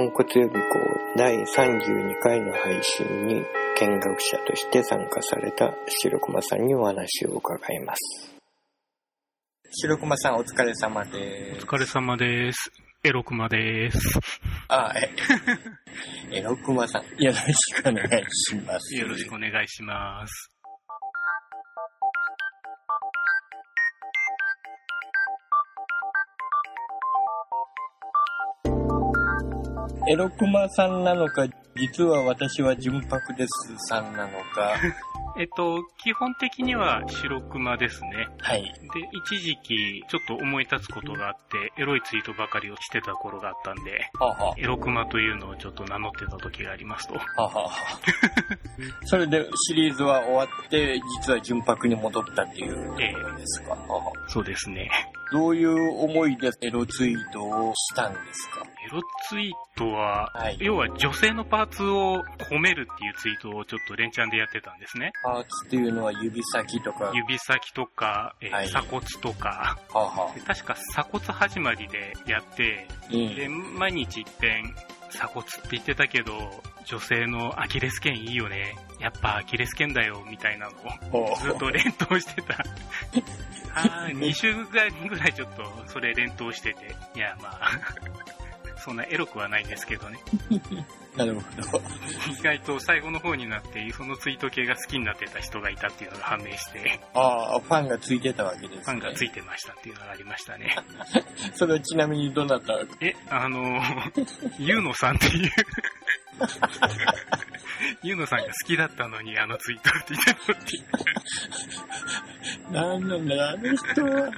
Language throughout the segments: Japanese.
ポンコツ予備校第32回の配信に見学者として参加された白熊さんにお話を伺います。白熊さんお疲れ様でお疲れ様です。エロクマです。あ、え、えろくまさん、よろしくお願いします。よろしくお願いします。エロクマさんなのか、実は私は純白ですさんなのか、えっと、基本的には白クマですね。はい。で、一時期、ちょっと思い立つことがあって、エロいツイートばかりをしてた頃があったんで、ははエロクマというのをちょっと名乗ってた時がありますと。ははは。それでシリーズは終わって、実は純白に戻ったっていうところですか？ははそうですね。どういう思いでエロツイートをしたんですか？エロツイートは、はい。要は女性のパーツを褒めるっていうツイートをちょっと連チャンでやってたんですね。パーツっていうのは指先とか、は指先とか、えーはい。鎖骨とか、あはで確か鎖骨始まりでやって、うん。で、毎日一遍、鎖骨って言ってたけど、女性のアキレス腱いいよね。やっぱアキレス腱だよ、みたいなのをずっと連投してた。あー2週間ぐらいちょっとそれ連投してて。いや、まあ、そんなエロくはないんですけどね。なるほど。意外と最後の方になって、そのツイート系が好きになってた人がいたっていうのが判明して、ああ、ファンがついてたわけですね。ファンがついてましたっていうのがありましたね。それはちなみにどなた？え、あの、ゆうのさんっていう、ゆうのさんが好きだったのにあのツイートって言ってたって。なんなんだ、あの人は、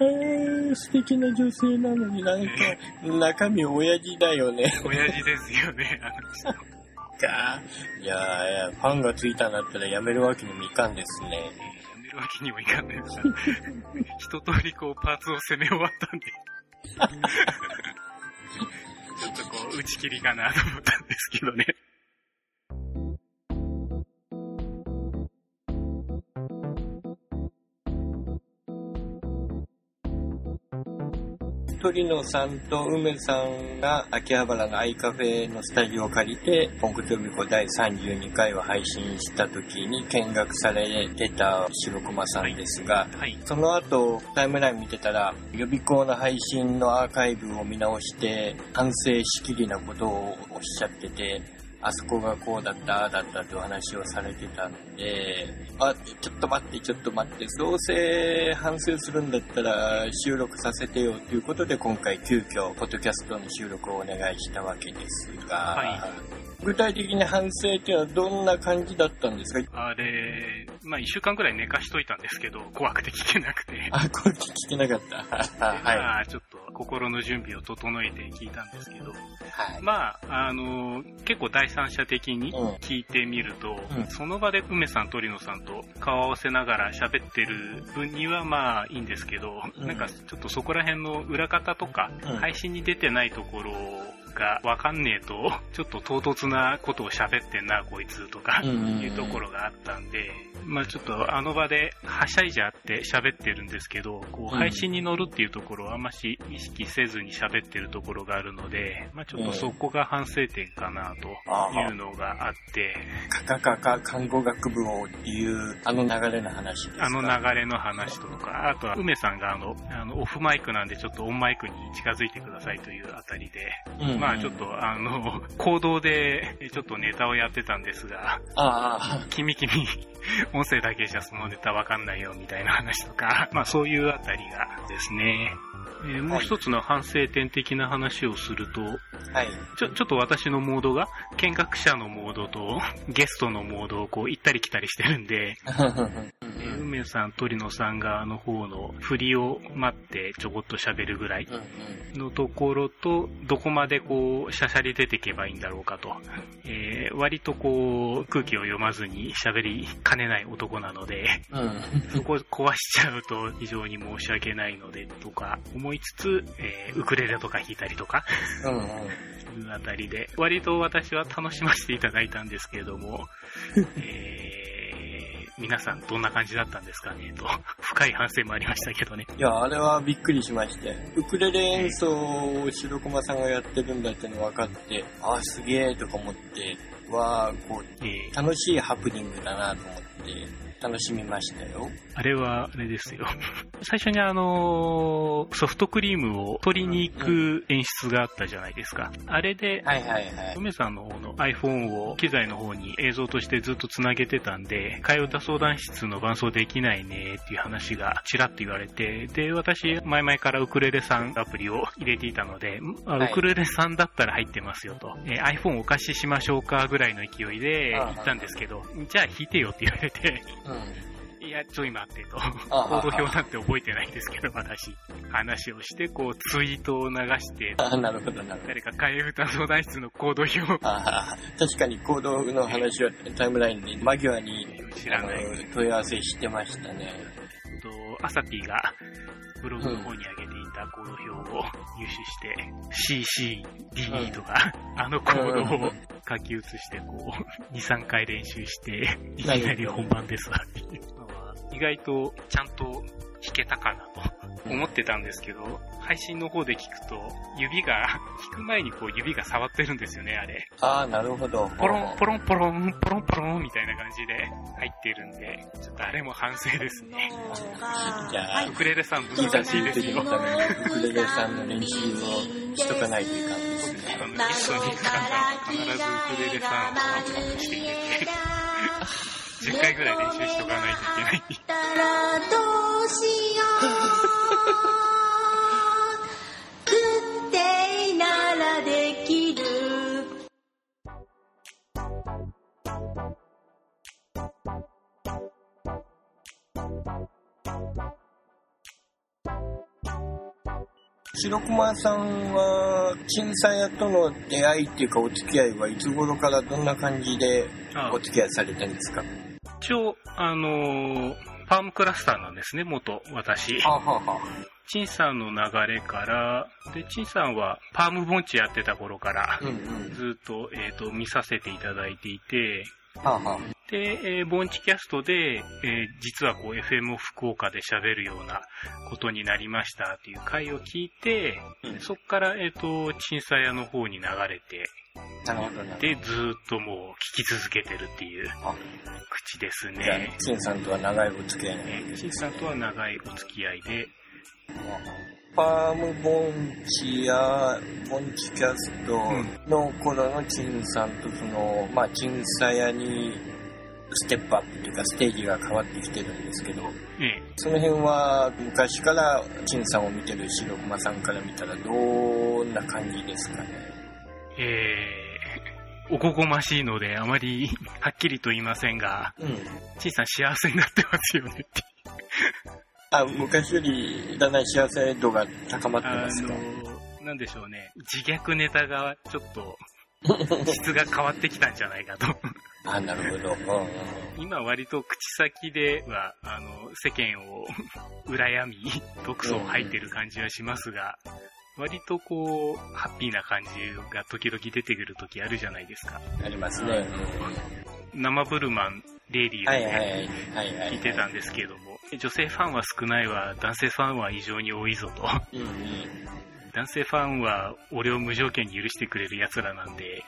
えー、素敵な女性なのになんか、中身親父だよね。親父ですよね、あの人。か。いやいや、ファンがついたんだったらやめるわけにもいかんですね。やめるわけにもいかんないです。一通りこうパーツを攻め終わったんで。ちょっとこう打ち切りかなと思ったんですけどね。鳥野さんと梅さんが秋葉原のアイカフェのスタジオを借りて、ポンコツ予備校第32回を配信した時に見学されてた白駒さんですが、はい。その後、タイムライン見てたら、予備校の配信のアーカイブを見直して、反省しきりなことをおっしゃってて、あそこがこうだった、ああだったという話をされてたんで、あ、ちょっと待って、ちょっと待って、どうせ反省するんだったら収録させてよということで、今回急遽、ポッドキャストの収録をお願いしたわけですが、は具体的に反省っていうのはどんな感じだったんですか？あれ、まあ一週間くらい寝かしといたんですけど、怖くて聞けなくて。あ、これ聞けなかった。はい。まあちょっと心の準備を整えて聞いたんですけど、はい。まあ、あの、結構第三者的にうん。聞いてみると、うん。その場で梅さん、鳥野さんと顔合わせながら喋ってる分にはまあいいんですけど、うん。なんかちょっとそこら辺の裏方とか、うん。配信に出てないところがわかんねえと、ちょっと唐突なことを喋ってんな、こいつとか、いうところがあったんで、まあちょっとあの場ではしゃいじゃって喋ってるんですけど、こううん配信に乗るっていうところをあんまし意識せずに喋ってるところがあるので、まあちょっとそこが反省点かなというのがあって、カカカカ看護学部をっていうあの流れの話ですか？あの流れの話とか、あとは梅さんがあの、あのオフマイクなんでちょっとオンマイクに近づいてくださいというあたりで、うんうん。まあちょっとあの、行動でちょっとネタをやってたんですが、ああ 君君、音声だけじゃそのネタわかんないよみたいな話とか、まあそういうあたりがですね。えーもう一つの反省点的な話をすると、はい。ちょ、ちょっと私のモードが、見学者のモードとゲストのモードをこう行ったり来たりしてるんで、えー梅さん、鳥野さん側の方の振りを待ってちょこっと喋るぐらいのところと、どこまでこう、しゃしゃり出ていけばいいんだろうかと。えー割とこう、空気を読まずに喋りかねない男なので、うん。そこ壊しちゃうと非常に申し訳ないのでとか思いつつ、えーウクレレとか弾いたりとか、うんうんいうあたりで、割と私は楽しませていただいたんですけれども、えー皆さんどんな感じだったんですかねと、深い反省もありましたけどね。いや、あれはびっくりしまして。ウクレレ演奏を白駒さんがやってるんだっての分かって、ああ、すげえとか思って、わあ、こう、楽しいハプニングだなと思って、楽しみましたよ。あれは、あれですよ。最初にあの、ソフトクリームを取りに行く演出があったじゃないですか。あれで、はいはいはい。梅さんの方の iPhone を機材の方に映像としてずっと繋げてたんで、替え歌相談室の伴奏できないねっていう話がちらっと言われて、で、私、前々からウクレレさんアプリを入れていたので、あウクレレさんだったら入ってますよと、えー、iPhone お貸ししましょうかぐらいの勢いで言ったんですけど、じゃあ弾いてよって言われて、うん、いや、ちょい待ってと。コード表なんて覚えてないんですけど、私。話をして、こう、ツイートを流して、あなるほど、なるほど。誰か替え歌相談室のコード表あ確かにコードの話はタイムラインで間際に知らない問い合わせしてましたね。と、アサピーがブログの方に上げていたコード表を入手して、CC、DE とか、あのコードを書き写して、こう、2、3回練習して、いきなり本番ですわ意外とちゃんと弾けたかなと思ってたんですけど、配信の方で聞くと、指が、弾く前にこう指が触ってるんですよね、あれ。ああ、なるほど。ポロン、ポロン、ポロン、ポロン、ポロンみたいな感じで入ってるんで、ちょっとあれも反省ですね。じゃあ、ウクレレさん難しいですよ。ウクレレさんの練習をしとかないといかんですね。あの、ゲストに必ずウクレレさんをアップしていて、10 回ぐらい練習しとかないといけない。白駒さんは、震災屋との出会いっていうかお付き合いはいつ頃からどんな感じでお付き合いされたんですか？一応、あのー、ファームクラスターなんですね、元私。ははは陳さんの流れから、で、陳さんはパーム盆地やってた頃から、ずっと、えっ、ー、と、見させていただいていて、はあはあ、で、えー、ボンチキャストで、えー、実はこう FM 福岡で喋るようなことになりましたっていう回を聞いて、うん、そこから、えっ、ー、と、鎮西屋の方に流れて、なるほど。で、ずっともう聞き続けてるっていう口ですね。陳さんとは長いお付き合いね。陳さんとは長いお付き合いで、ファームボンチやボンチキャストの頃の陳さんとその、まあ、陳さやにステップアップというかステージが変わってきてるんですけど、ええ、その辺は昔から陳さんを見てる白熊さんから見たらどんな感じですかね？えー、おこごましいのであまりはっきりと言いませんが、うん、陳さん幸せになってますよねって。あ、昔よりだんだん幸せ度が高まってますか？あのなんでしょうね。自虐ネタがちょっと 質が変わってきたんじゃないかと。あ、なるほど。今割と口先では、あの、世間を羨み、毒素を吐いてる感じはしますが、割とこう、ハッピーな感じが時々出てくる時あるじゃないですか。ありますね。生ブルマン、レイリーで聞いてたんですけれども、女性ファンは少ないわ、男性ファンは異常に多いぞと。うんうん。男性ファンは俺を無条件に許してくれる奴らなんで、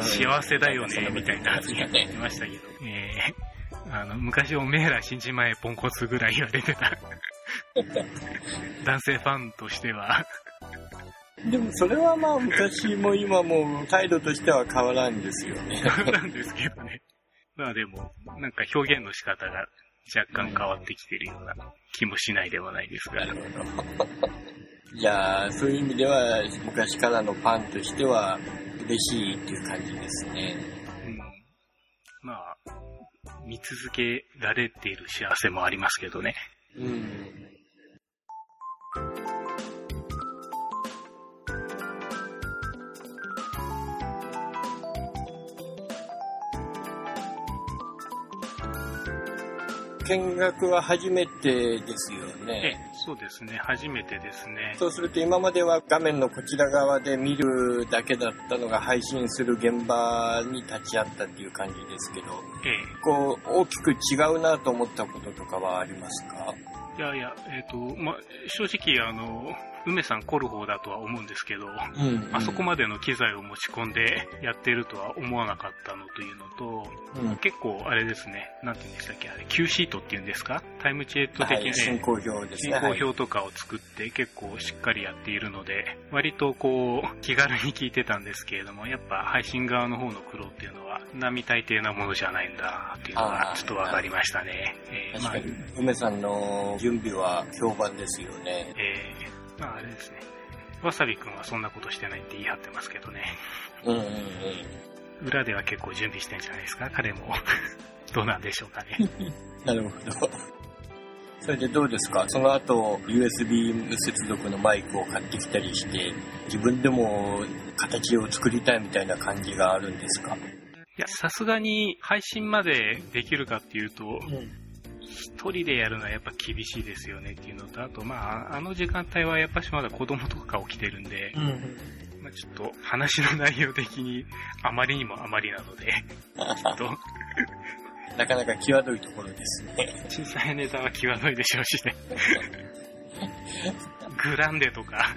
幸せだよね、みたいな発言言ってましたけど、えー、あの、昔おめえら死んじまえポンコツぐらい言われてた。男性ファンとしてはでもそれはまあ昔も今も態度としては変わらんですよね。そうなんですけどね。まあでも、なんか表現の仕方が若干変わってきてるような気もしないではないですが。いやそういう意味では、昔からのファンとしては、嬉しいっていう感じですね。うん。まあ、見続けられている幸せもありますけどね。うん。見学は初めてですよね。そうですね、初めてですね。そうすると今までは画面のこちら側で見るだけだったのが配信する現場に立ち会ったっていう感じですけど、ええ。こう、大きく違うなと思ったこととかはありますかいやいや、えっ、と、ま、正直、あの、梅さん来る方だとは思うんですけど、うん、あそこまでの機材を持ち込んでやってるとは思わなかったのというのと、うん結構あれですね、なんて言うんでしたっけ、あれ、Q シートっていうんですか？タイムチェット的はい、に、進行表ですね。進行表とかを作って結構しっかりやっているので、割とこう、気軽に聞いてたんですけれども、やっぱ配信側の方の苦労っていうのは、並大抵なものじゃないんだっていうのがちょっとわかりましたね。え確かに、梅さんの準備は評判ですよね。えーまああれですね。わさびくんはそんなことしてないって言い張ってますけどね。うんうんうん。裏では結構準備してんじゃないですか？彼も。どうなんでしょうかね。なるほど。それでどうですか？その後、USB 接続のマイクを買ってきたりして、自分でも形を作りたいみたいな感じがあるんですか？いや、さすがに配信までできるかっていうと、うん。一人でやるのはやっぱ厳しいですよねっていうのと、あとまあ、あの時間帯はやっぱしまだ子供とか起きてるんで、うん。まあ、ちょっと話の内容的にあまりにもあまりなので、ちょっと なかなか際どいところですね。小さいネタは際どいでしょうしね。グランデとか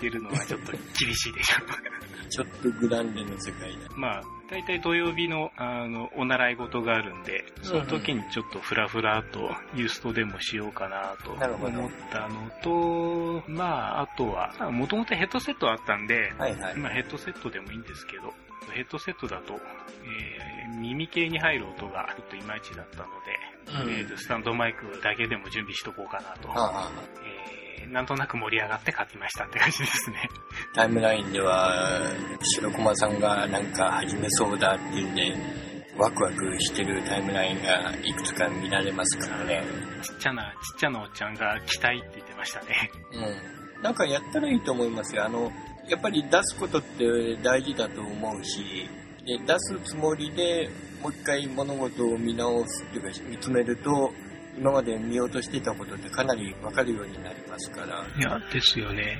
出るのはちょっと厳しいでしょう。ちょっとグランデの世界だ。まあ、大体土曜日の、あの、お習い事があるんで、その時にちょっとフラフラとユーストでもしようかなと思ったのと、まあ、あとは、もともとヘッドセットあったんで、はいはい。まあヘッドセットでもいいんですけど、ヘッドセットだと、えー耳系に入る音がちょっといまいちだったので、うん。えーとスタンドマイクだけでも準備しとこうかなと、ーなんとなく盛り上がって買ってましたって感じですね。タイムラインでは、白駒さんがなんか始めそうだっていうんで、ワクワクしてるタイムラインがいくつか見られますからね。ちっちゃな、ちっちゃなおっちゃんが期待って言ってましたね。うん。なんかやったらいいと思いますよ。あの、やっぱり出すことって大事だと思うし、で出すつもりでもう一回物事を見直すっていうか見つめると、今まで見落としてたことってかなりわかるようになりますから。いや、ですよね。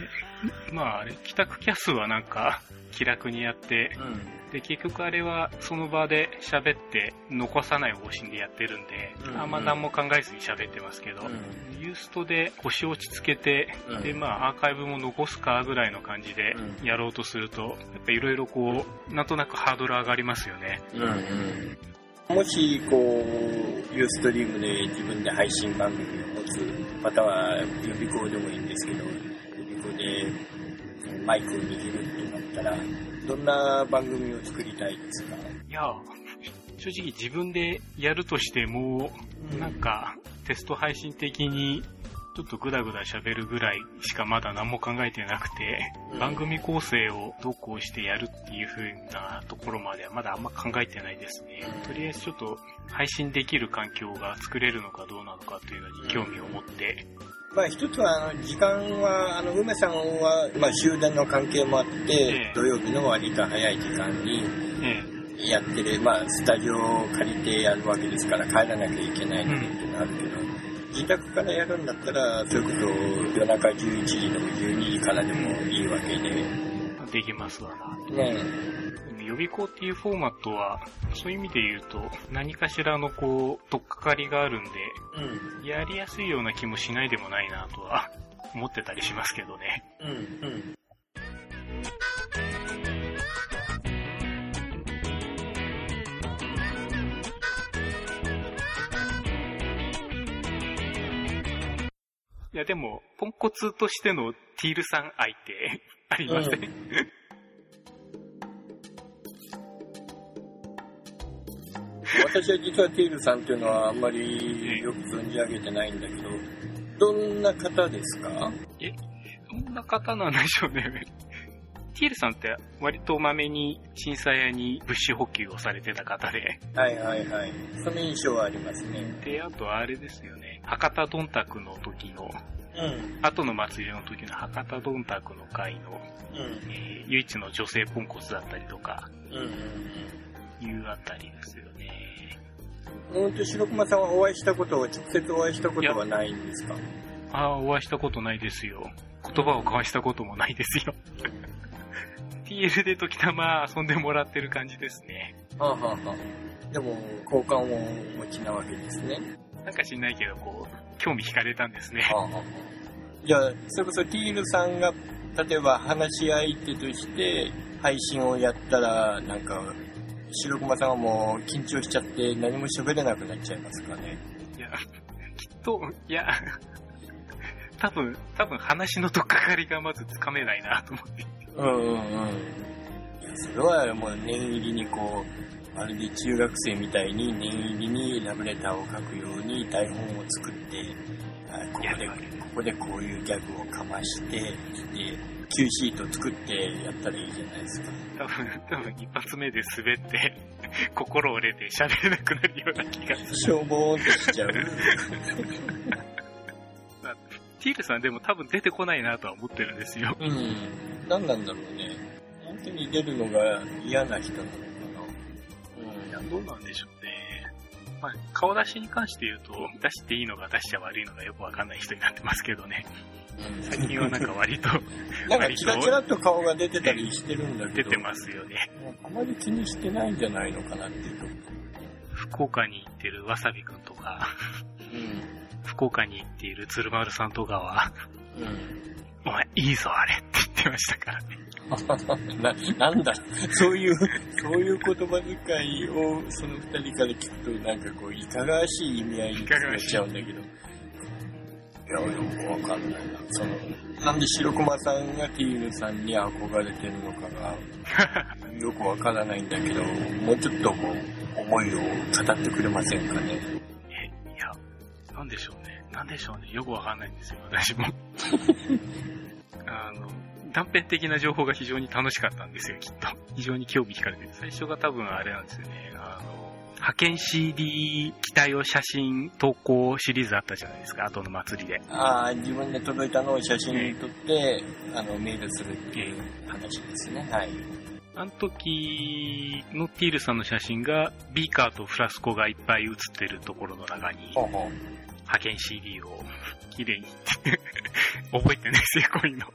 まあ、あれ、帰宅キャスはなんか、気楽にやって、うん。で、結局あれはその場で喋って残さない方針でやってるんで、うんあんま何も考えずに喋ってますけど、うんユーストで腰を落ち着けて、うんで、まあアーカイブも残すかぐらいの感じでうんやろうとすると、やっぱいろいろこう、なんとなくハードル上がりますよね。うんうんもし、こう、ユーストリームで自分で配信番組を持つ、または予備校でもいいんですけど、予備校でマイクを握るってなったら、どんな番組を作りたいですか？いや、正直自分でやるとしても、なんか、テスト配信的に、ちょっとグダグダ喋るぐらいしかまだ何も考えてなくて、うん。番組構成をどうこうしてやるっていう風なところまではまだあんま考えてないですね。とりあえずちょっと配信できる環境が作れるのかどうなのかというのに興味を持って、まあ一つは、あの、時間は、あの、梅さんは、まあ終電の関係もあって、ええ。土曜日の割と早い時間にええ、やってる、まあスタジオを借りてやるわけですから帰らなきゃいけないっていうのがあるけど、自宅からやるんだったら、それこそ夜中11時でも12時からでもいいわけで、できますわな。ね予備校っていうフォーマットは、そういう意味で言うと、何かしらのこう、とっかかりがあるんで、うん、やりやすいような気もしないでもないなとは思ってたりしますけどね。うん、うん。いやでも、ポンコツとしてのティールさん愛って ありません、う私は実はティールさんっていうのはあんまりよく存じ上げてないんだけど、どんな方ですか？どんな方なんでしょうね。ティールさんって割とまめに震災屋に物資補給をされてた方で、はいはいはい。その印象はありますね。で、あとはあれですよね、博多どんたくの時の、うん、後の祭りの時の博多どんたくの会の、うん、えー唯一の女性ポンコツだったりとか、うん、うん。いうあたりですよね。ほんと白熊さんはお会いしたことは、直接お会いしたことはないんですか？ああ、お会いしたことないですよ。言葉を交わしたこともないですよ。TL で時たま遊んでもらってる感じですね。はあ、はあはあ、でも、好感をお持ちなわけですね。なんか知んないけど、こう、興味惹かれたんですね。はあはあ、じゃあ、それこそティールさんが、例えば話し相手として配信をやったら、なんか、白駒さんはもう緊張しちゃって何も喋れなくなっちゃいますかね。いや、きっと、いや、多分、多分話のとっかかりがまずつかめないなと思って。うんうんうん。それはもう念入りにこう、まるで中学生みたいに念入りにラブレターを書くように台本を作って、あここで、ここでこういうギャグをかまして、で、Q シート作ってやったらいいじゃないですか。多分、多分一発目で滑って、心折れて喋れなくなるような気がする。しょぼーんとしちゃう。ティールさんでも多分出てこないなとは思ってるんですよ。うん。何なんだろうね。本当に出るのが嫌な人なのかいや、どうなんでしょうね。まあ、顔出しに関して言うと、出していいのか出しちゃ悪いのかよくわかんない人になってますけどね。な。うん。最近はなんか割となんかチラチラっと顔が出てたりしてるんだけど。出てますよね。あまり気にしてないんじゃないのかなっていうと。福岡に行ってるわさびくんとか、うん。福岡に行っている鶴丸さんとかは、うん。お前いいぞあれっましたからね。な、なんだ、そういう、そういう言葉遣いをその二人から聞くと、なんかこう、いかがわしい意味合いに聞こえちゃうんだけど。いや、よくわかんないな。その、なんで白駒さんがティーヌさんに憧れてるのかが、よくわからないんだけど、もうちょっとこう、思いを語ってくれませんかね。え、いや、なんでしょうね。なんでしょうね。よくわかんないんですよ、私も。あの、断片的な情報が非常に楽しかったんですよ、きっと。非常に興味惹かれて。最初が多分あれなんですよね。あの、派遣 CD 機体を写真投稿シリーズあったじゃないですか、後の祭りで。ああ、自分で届いたのを写真に撮って、あの、メールするっていう話ですね。はい。あの時のティールさんの写真が、ビーカーとフラスコがいっぱい写ってるところの中に、ほうほう。派遣 CD を綺麗に 覚えてないですよ、こういうの。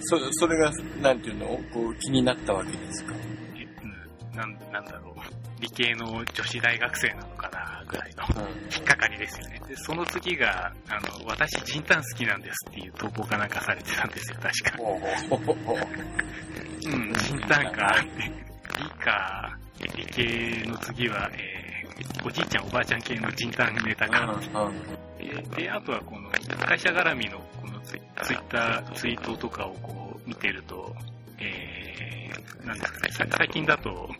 そそれが、なんていうの？こう気になったわけですか？えうん、なん、なんだろう。理系の女子大学生なのかな、ぐらいのうん。引っかかりですよね。で、その次が、あの、私、ジンタン好きなんですっていう投稿かなんかされてたんですよ、確か。ほうん、ジンタンか。いいか。理系の次は、えー、おじいちゃんおばあちゃん系のジンタンネタか。で、あとはこの、会社絡みのこのツイツイッター、ツイートとかをこう見てると、えー、なんですかね、さ最近だと、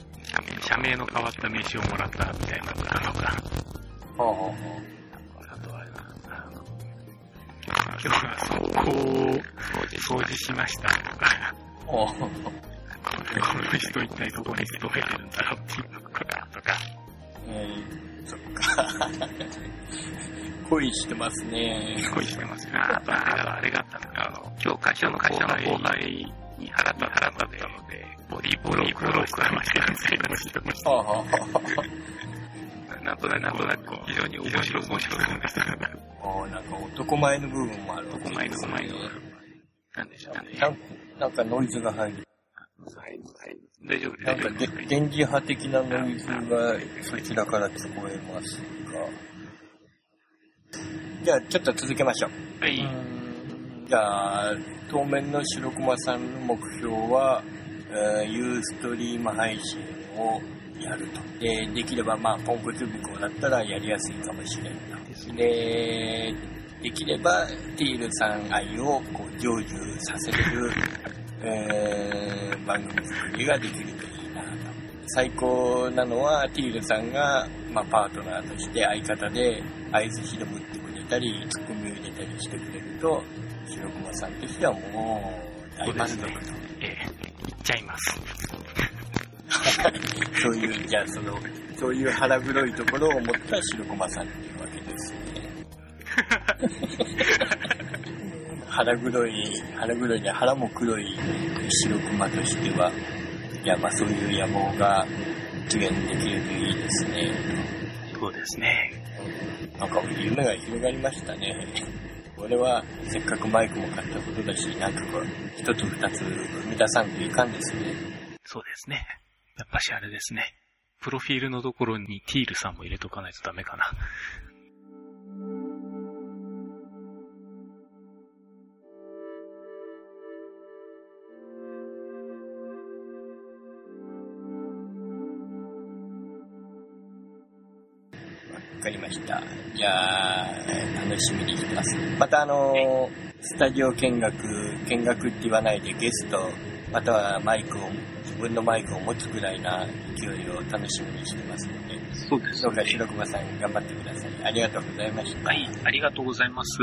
社名の変わった名刺をもらったみたいなのか、ほうほうほあとはあれだな、あの、今日は倉庫を掃除しました。とか、この人一体どこに勤めてるんだろうっていうのとか、とかえー、そっか。恋してますね。恋してますね。あとあれが、あったのが、あの、今日会社の会社の後輩に払った払ったので、ボディーブロークをしてましたました。はあはあはあなんとなく、なんとなく、非常に面白い、面白いああ、なんか男前の部分もある男前のですね前の、なんでしょうね。なんなんかノイズが入る。はい、はい。大丈夫なんか。電磁波的なノイズがそちらから聞こえますが。じゃあちょっと続けましょう。はい。じゃあ、当面の白駒さんの目標は、えーユーストリーム配信をやると。で、できれば、まあ、ポンコツビコだったらやりやすいかもしれんと。で、できれば、ティールさん愛をこう成就させれる、えー番組作りができるといいなと。最高なのは、ティールさんが、まあ、パートナーとして相方で合図ひでも打ってくれたり、ツッコミを入れたりしてくれると、白駒さんとしてはもう、大満足と。ええ、言っちゃいます。そういう、じゃあその、そういう腹黒いところを持った白駒さんっていうわけですね。腹黒い、腹黒いね、腹も黒い白熊としては、いや、まあそういう野望が実現できるといいですね。そうですね。なんか夢が広がりましたね。俺はせっかくマイクも買ったことだし、なんかこう、一つ二つ踏み出さんといかんですね。そうですね。やっぱしあれですね。プロフィールのところにティールさんも入れとかないとダメかな。かりました。じゃあ、楽しみにしてます。またあのー、スタジオ見学、見学って言わないでゲスト、またはマイクを、自分のマイクを持つぐらいな勢いを楽しみにしてますので、そうですどうか白熊さん頑張ってください。ありがとうございました。はい、ありがとうございます。